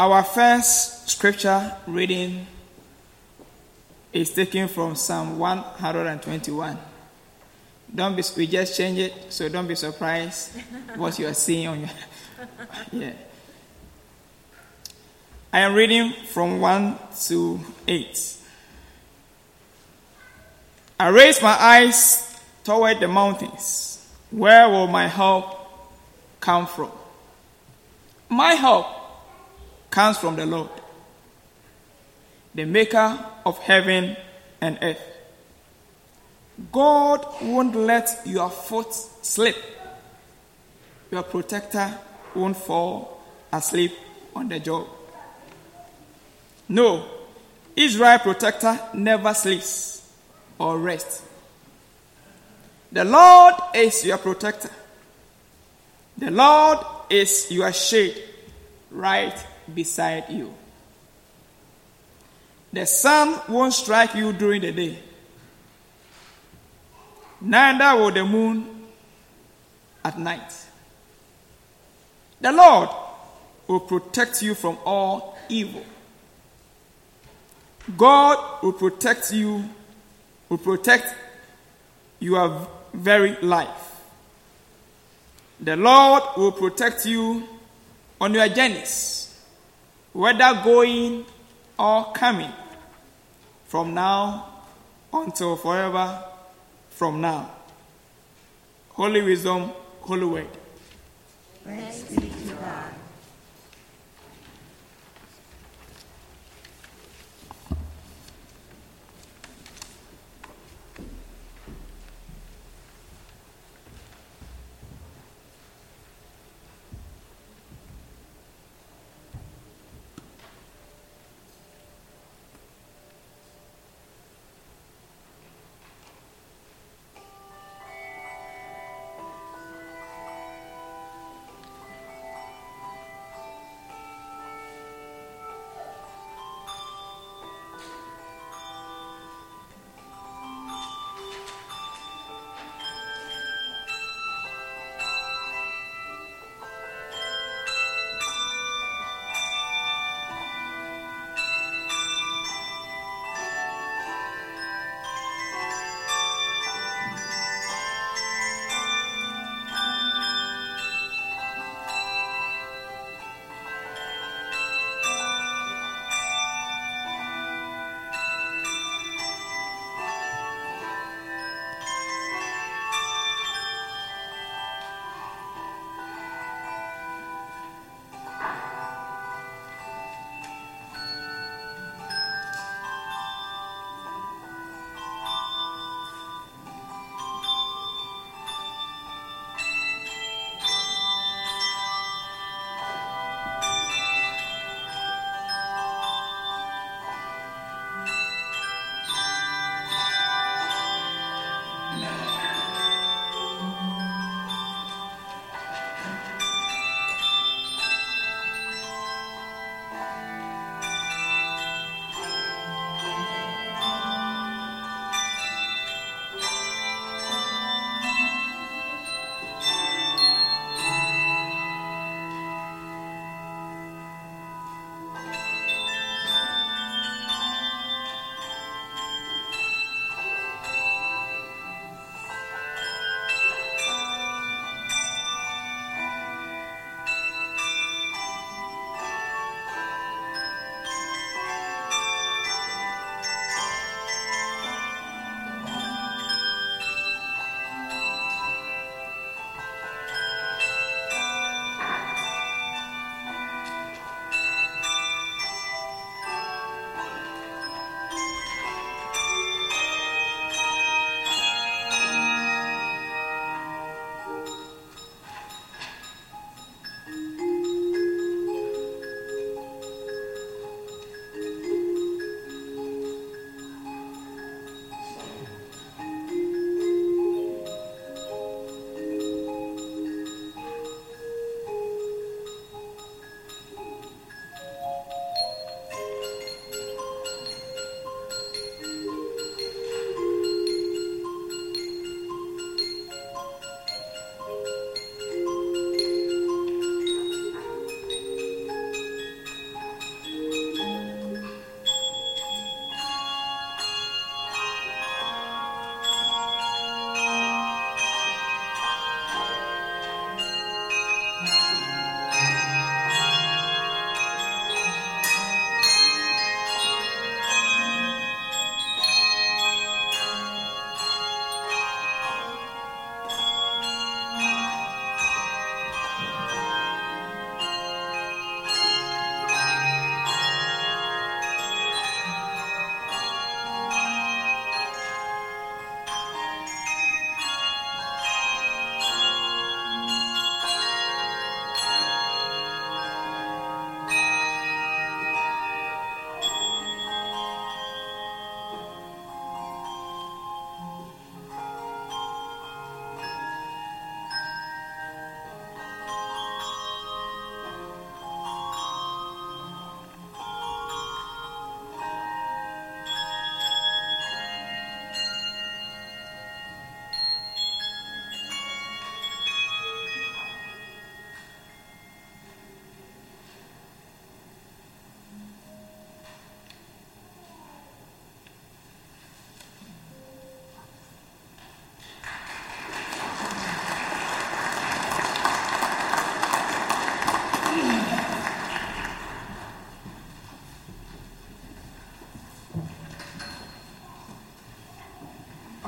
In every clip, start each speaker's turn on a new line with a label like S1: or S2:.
S1: Our first scripture reading is taken from Psalm 121. Don't be, we just change it, so don't be surprised what you are seeing on your. yeah. I am reading from 1 to 8. I raise my eyes toward the mountains. Where will my help come from? My help comes from the Lord, the maker of heaven and earth. God won't let your foot slip. Your protector won't fall asleep on the job. No, Israel protector never sleeps or rests. The Lord is your protector. The Lord is your shade right beside you. The sun won't strike you during the day, neither will the moon at night. The Lord will protect you from all evil. God will protect you, will protect your very life. The Lord will protect you on your journeys, whether going or coming, from now until forever from now. Holy wisdom, holy word.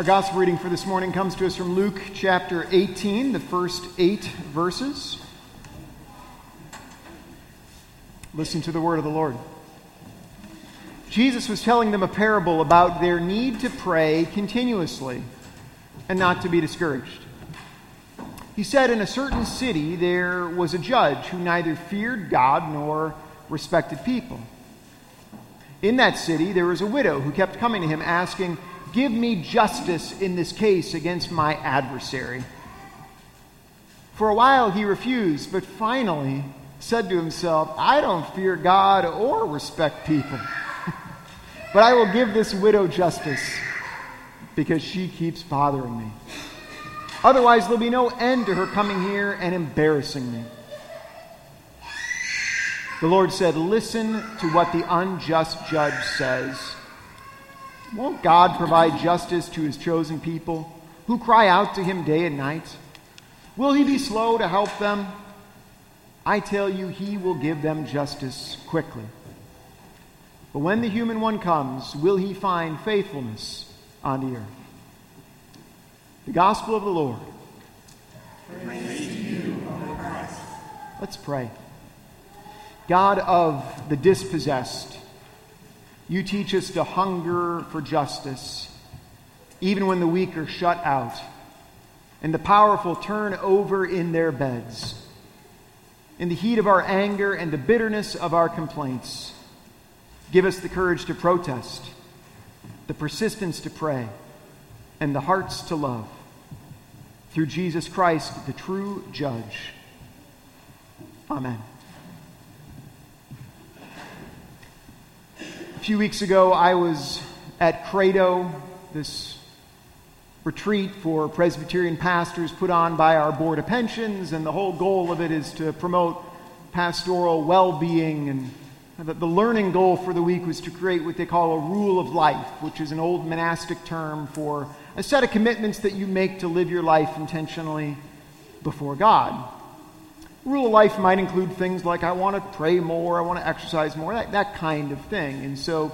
S2: Our gospel reading for this morning comes to us from Luke chapter 18, the first eight verses. Listen to the word of the Lord. Jesus was telling them a parable about their need to pray continuously and not to be discouraged. He said, In a certain city there was a judge who neither feared God nor respected people. In that city there was a widow who kept coming to him asking, Give me justice in this case against my adversary. For a while he refused, but finally said to himself, I don't fear God or respect people, but I will give this widow justice because she keeps bothering me. Otherwise, there'll be no end to her coming here and embarrassing me. The Lord said, Listen to what the unjust judge says. Won't God provide justice to his chosen people who cry out to him day and night? Will he be slow to help them? I tell you, he will give them justice quickly. But when the human one comes, will he find faithfulness on the earth? The gospel of the Lord.
S3: You,
S2: Let's pray. God of the dispossessed, you teach us to hunger for justice, even when the weak are shut out and the powerful turn over in their beds. In the heat of our anger and the bitterness of our complaints, give us the courage to protest, the persistence to pray, and the hearts to love. Through Jesus Christ, the true judge. Amen. Few weeks ago, I was at Credo, this retreat for Presbyterian pastors put on by our Board of Pensions, and the whole goal of it is to promote pastoral well being. And the learning goal for the week was to create what they call a rule of life, which is an old monastic term for a set of commitments that you make to live your life intentionally before God. Rule of life might include things like I want to pray more, I want to exercise more, that, that kind of thing. And so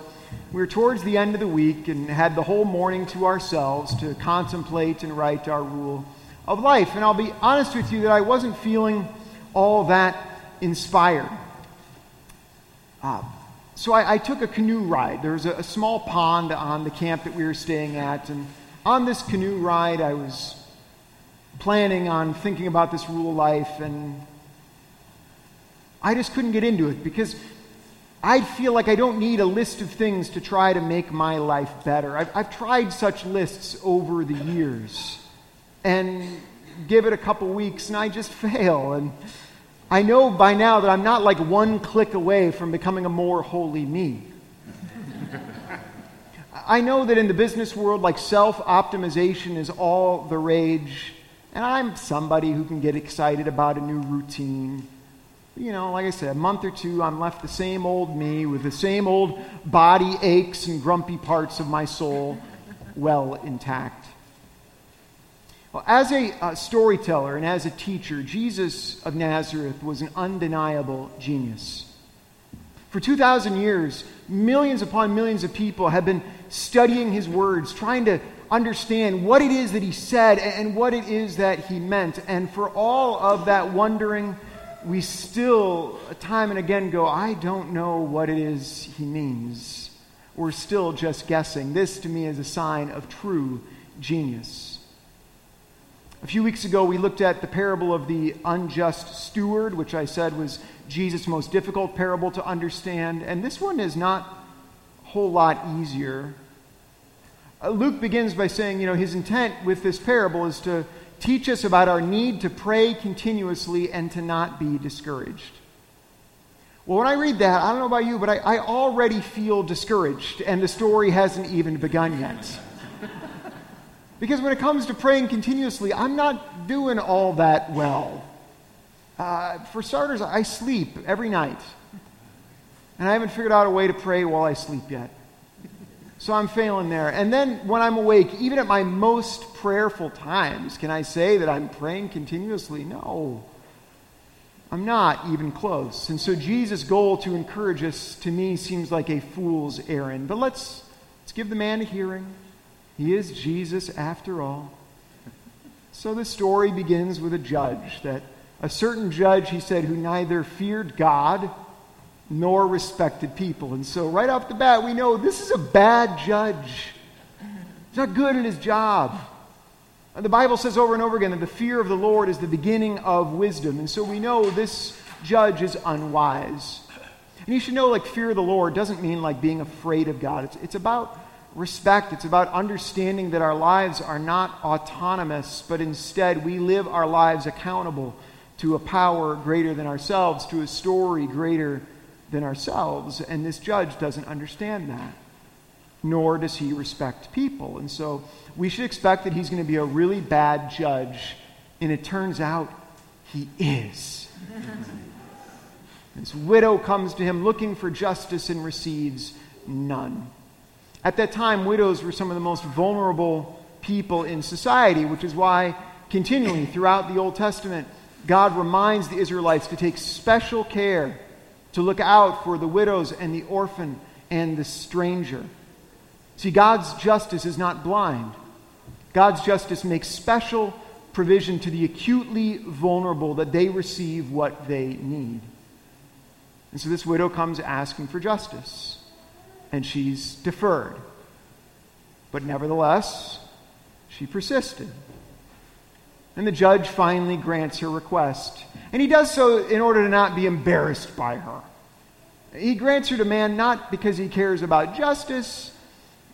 S2: we were towards the end of the week and had the whole morning to ourselves to contemplate and write our rule of life. And I'll be honest with you that I wasn't feeling all that inspired. Uh, so I, I, took a canoe ride. There was a, a small pond on the camp that we were staying at. And on this canoe ride, I was planning on thinking about this rule of life and I just couldn't get into it because I feel like I don't need a list of things to try to make my life better. I've, I've tried such lists over the years and give it a couple weeks and I just fail. And I know by now that I'm not like one click away from becoming a more holy me. I know that in the business world, like self optimization is all the rage, and I'm somebody who can get excited about a new routine you know, like I said, a month or two, I'm left the same old me with the same old body aches and grumpy parts of my soul well intact. Well, as a uh, storyteller and as a teacher, Jesus of Nazareth was an undeniable genius. For 2,000 years, millions upon millions of people have been studying his words, trying to understand what it is that he said and what it is that he meant. And for all of that wondering, we still, time and again, go, I don't know what it is he means. We're still just guessing. This, to me, is a sign of true genius. A few weeks ago, we looked at the parable of the unjust steward, which I said was Jesus' most difficult parable to understand. And this one is not a whole lot easier. Uh, Luke begins by saying, you know, his intent with this parable is to teach us about our need to pray continuously and to not be discouraged. Well, when I read that, I don't know about you, but I, I already feel discouraged, and the story hasn't even begun yet. because when it comes to praying continuously, I'm not doing all that well. Uh, for starters, I sleep every night, and I haven't figured out a way to pray while I sleep yet. So I'm failing there. And then when I'm awake, even at my most prayerful times, can I say that I'm praying continuously? No. I'm not even close. And so Jesus' goal to encourage us to me seems like a fool's errand. But let's, let's give the man a hearing. He is Jesus after all. So the story begins with a judge that a certain judge, he said, who neither feared God nor respected people. And so, right off the bat, we know this is a bad judge. He's not good at his job. And the Bible says over and over again that the fear of the Lord is the beginning of wisdom. And so we know this judge is unwise. And you should know, like, fear of the Lord doesn't mean like being afraid of God. It's, it's about respect. It's about understanding that our lives are not autonomous, but instead we live our lives accountable to a power greater than ourselves, to a story greater than ourselves. And this judge doesn't understand that, nor does he respect people. And so we should expect that he's going to be a really bad judge. And it turns out he is. this widow comes to him looking for justice and receives none. At that time, widows were some of the most vulnerable people in society, which is why continually throughout the Old Testament, God reminds the Israelites to take special care to look out for the widows and the orphan and the stranger. See, God's justice is not blind. God's justice makes special provision to the acutely vulnerable that they receive what they need. And so this widow comes asking for justice, and she's deferred. But nevertheless, she persisted. And the judge finally grants her request. And he does so in order to not be embarrassed by her. He grants her demand not because he cares about justice,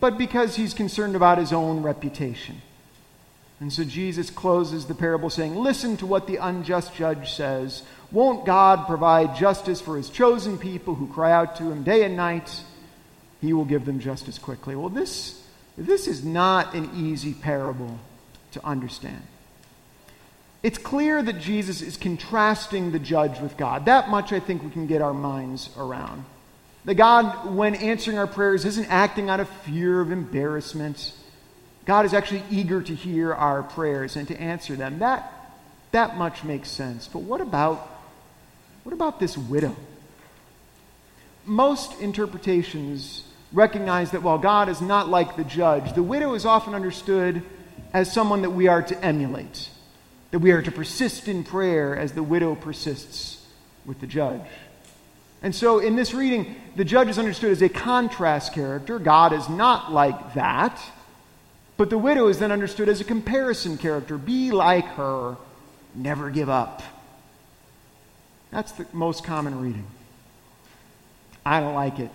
S2: but because he's concerned about his own reputation. And so Jesus closes the parable saying, Listen to what the unjust judge says. Won't God provide justice for his chosen people who cry out to him day and night? He will give them justice quickly. Well, this, this is not an easy parable to understand. It's clear that Jesus is contrasting the judge with God. That much I think we can get our minds around. That God, when answering our prayers, isn't acting out of fear of embarrassment. God is actually eager to hear our prayers and to answer them. That, that much makes sense. But what about, what about this widow? Most interpretations recognize that while God is not like the judge, the widow is often understood as someone that we are to emulate that we are to persist in prayer as the widow persists with the judge. And so in this reading, the judge is understood as a contrast character. God is not like that. But the widow is then understood as a comparison character. Be like her, never give up. That's the most common reading. I don't like it.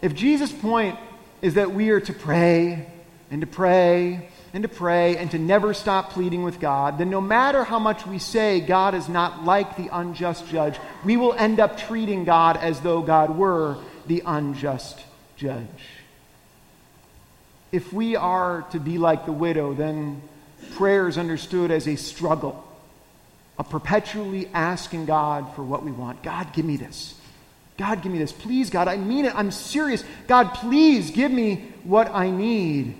S2: If Jesus' point is that we are to pray and to pray and to pray and to never stop pleading with God, then no matter how much we say God is not like the unjust judge, we will end up treating God as though God were the unjust judge. If we are to be like the widow, then prayer is understood as a struggle, a perpetually asking God for what we want. God, give me this. God, give me this. Please, God, I mean it. I'm serious. God, please give me what I need.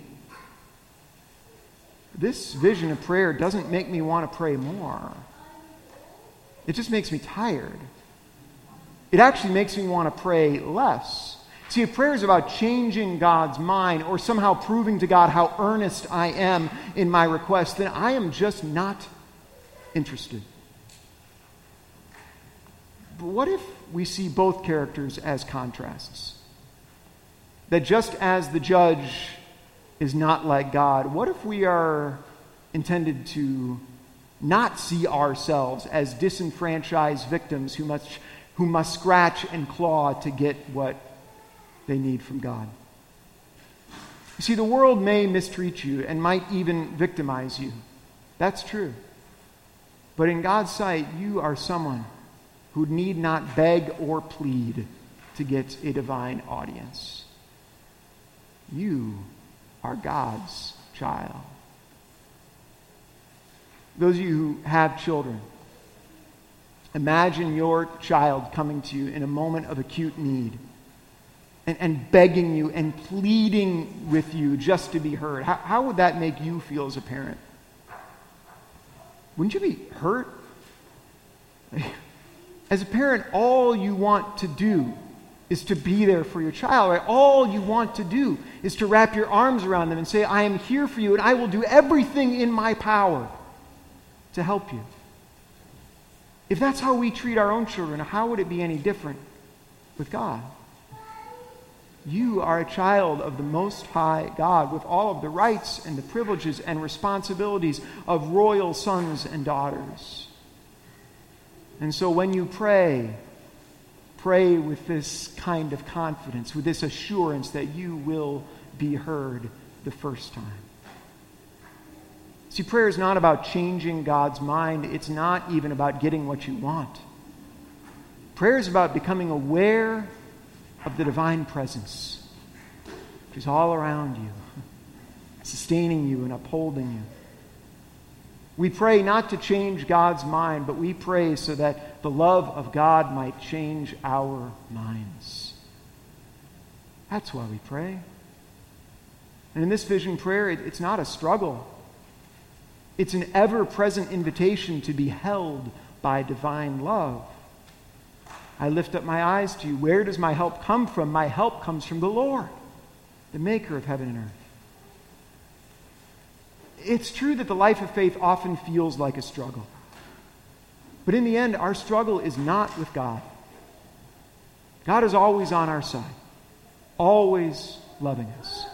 S2: This vision of prayer doesn't make me want to pray more. It just makes me tired. It actually makes me want to pray less. See, if prayer is about changing God's mind or somehow proving to God how earnest I am in my request, then I am just not interested. But what if we see both characters as contrasts? That just as the judge is not like God, what if we are intended to not see ourselves as disenfranchised victims who must, who must scratch and claw to get what they need from God? You see, the world may mistreat you and might even victimize you. That's true. But in God's sight, you are someone who need not beg or plead to get a divine audience. You are God's child. Those of you who have children, imagine your child coming to you in a moment of acute need and, and begging you and pleading with you just to be heard. How, how would that make you feel as a parent? Wouldn't you be hurt? As a parent, all you want to do is to be there for your child, right? All you want to do is to wrap your arms around them and say, I am here for you and I will do everything in my power to help you. If that's how we treat our own children, how would it be any different with God? You are a child of the Most High God with all of the rights and the privileges and responsibilities of royal sons and daughters. And so when you pray, pray with this kind of confidence, with this assurance that you will be heard the first time. See, prayer is not about changing God's mind, it's not even about getting what you want. Prayer is about becoming aware of the divine presence, which is all around you, sustaining you and upholding you. We pray not to change God's mind, but we pray so that the love of God might change our minds. That's why we pray. And in this vision prayer, it, it's not a struggle. It's an ever present invitation to be held by divine love. I lift up my eyes to you. Where does my help come from? My help comes from the Lord, the maker of heaven and earth. It's true that the life of faith often feels like a struggle. But in the end, our struggle is not with God. God is always on our side, always loving us.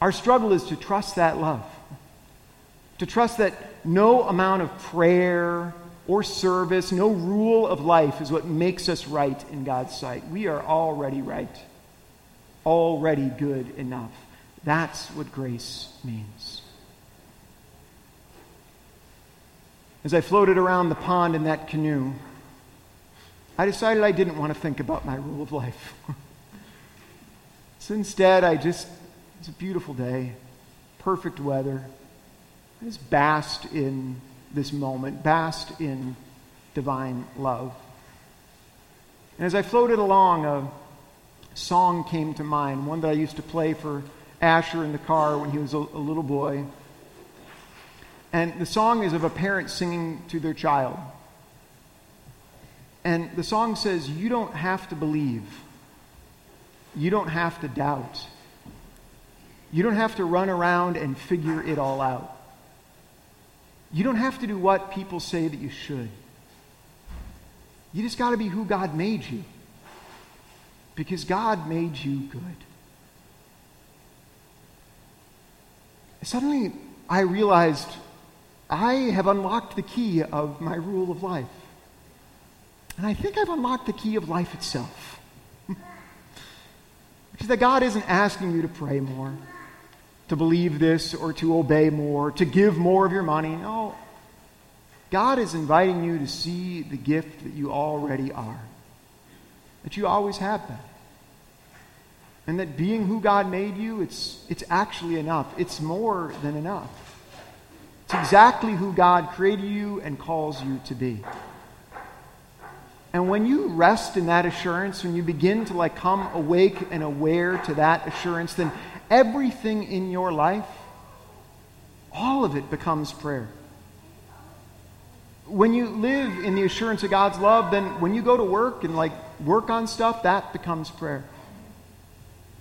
S2: Our struggle is to trust that love, to trust that no amount of prayer or service, no rule of life is what makes us right in God's sight. We are already right, already good enough. That's what grace means. As I floated around the pond in that canoe, I decided I didn't want to think about my rule of life. so instead, I just, it's a beautiful day, perfect weather. I just basked in this moment, basked in divine love. And as I floated along, a song came to mind, one that I used to play for Asher in the car when he was a, a little boy. And the song is of a parent singing to their child. And the song says, You don't have to believe. You don't have to doubt. You don't have to run around and figure it all out. You don't have to do what people say that you should. You just got to be who God made you. Because God made you good. Suddenly, I realized I have unlocked the key of my rule of life. And I think I've unlocked the key of life itself. because that God isn't asking you to pray more to believe this or to obey more, to give more of your money. No. God is inviting you to see the gift that you already are, that you always have been. And that being who God made you, it's, it's actually enough. It's more than enough. It's exactly who God created you and calls you to be. And when you rest in that assurance, when you begin to like come awake and aware to that assurance, then everything in your life, all of it becomes prayer. When you live in the assurance of God's love, then when you go to work and like work on stuff, that becomes prayer.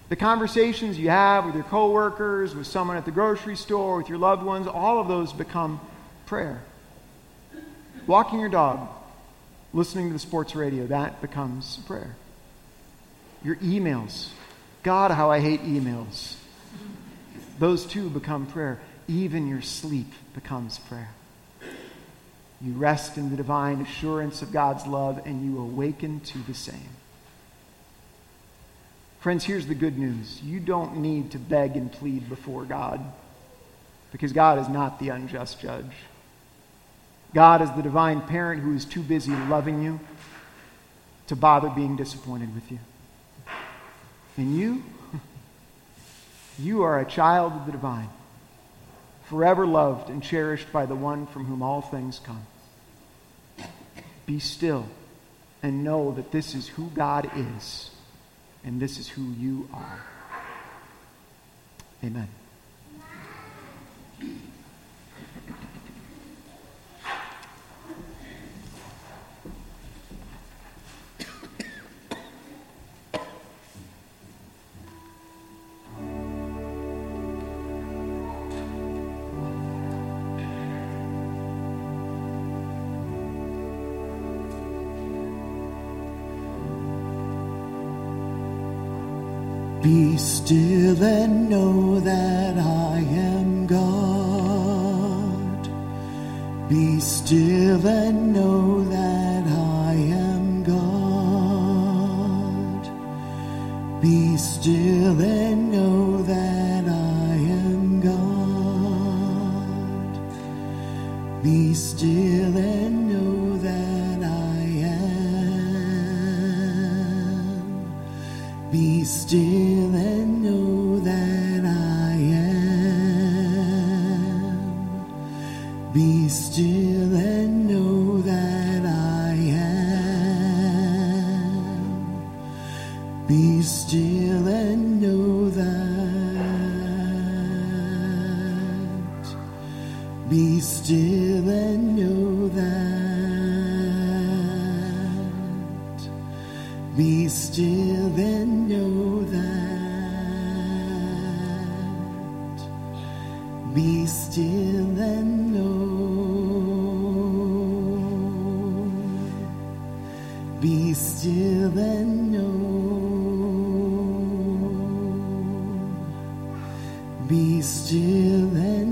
S2: The conversations you have with your coworkers, with someone at the grocery store, with your loved ones, all of those become prayer. Walking your dog, listening to the sports radio, that becomes prayer. Your emails. God, how I hate emails. Those too become prayer. Even your sleep becomes prayer. You rest in the divine assurance of God's love and you awaken to the same. Friends, here's the good news. You don't need to beg and plead before God because God is not the unjust judge. God is the divine parent who is too busy loving you to bother being disappointed with you. And you, you are a child of the divine, forever loved and cherished by the one from whom all things come. Be still and know that this is who God is, and this is who you are. Amen.
S4: Be still and know that I am God. Be still and Be still and know that I am. Be still and know that I am. Be still and know that. Be still and still and know. Be still and